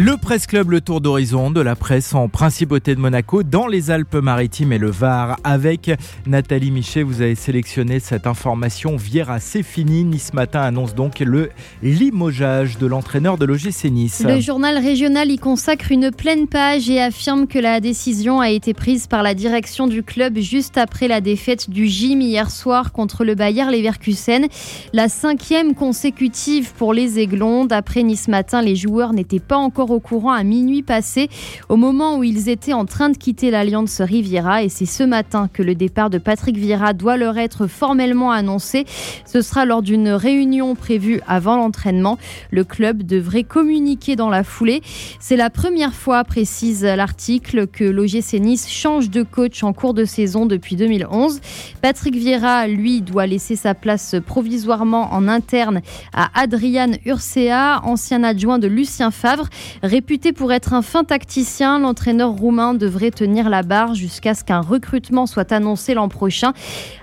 Le Presse Club, le tour d'horizon de la presse en principauté de Monaco dans les Alpes-Maritimes et le Var. Avec Nathalie Michet, vous avez sélectionné cette information. Viera, c'est fini. Nice Matin annonce donc le limogeage de l'entraîneur de l'OGC Nice. Le journal régional y consacre une pleine page et affirme que la décision a été prise par la direction du club juste après la défaite du gym hier soir contre le Bayer Leverkusen. La cinquième consécutive pour les Aiglons. D'après Nice Matin, les joueurs n'étaient pas encore au courant à minuit passé, au moment où ils étaient en train de quitter l'Alliance Riviera. Et c'est ce matin que le départ de Patrick Vieira doit leur être formellement annoncé. Ce sera lors d'une réunion prévue avant l'entraînement. Le club devrait communiquer dans la foulée. C'est la première fois, précise l'article, que l'OGC Nice change de coach en cours de saison depuis 2011. Patrick Vieira, lui, doit laisser sa place provisoirement en interne à Adrian Urcea, ancien adjoint de Lucien Favre. Réputé pour être un fin tacticien, l'entraîneur roumain devrait tenir la barre jusqu'à ce qu'un recrutement soit annoncé l'an prochain.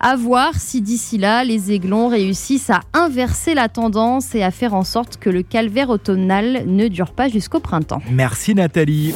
À voir si d'ici là, les Aiglons réussissent à inverser la tendance et à faire en sorte que le calvaire automnal ne dure pas jusqu'au printemps. Merci Nathalie.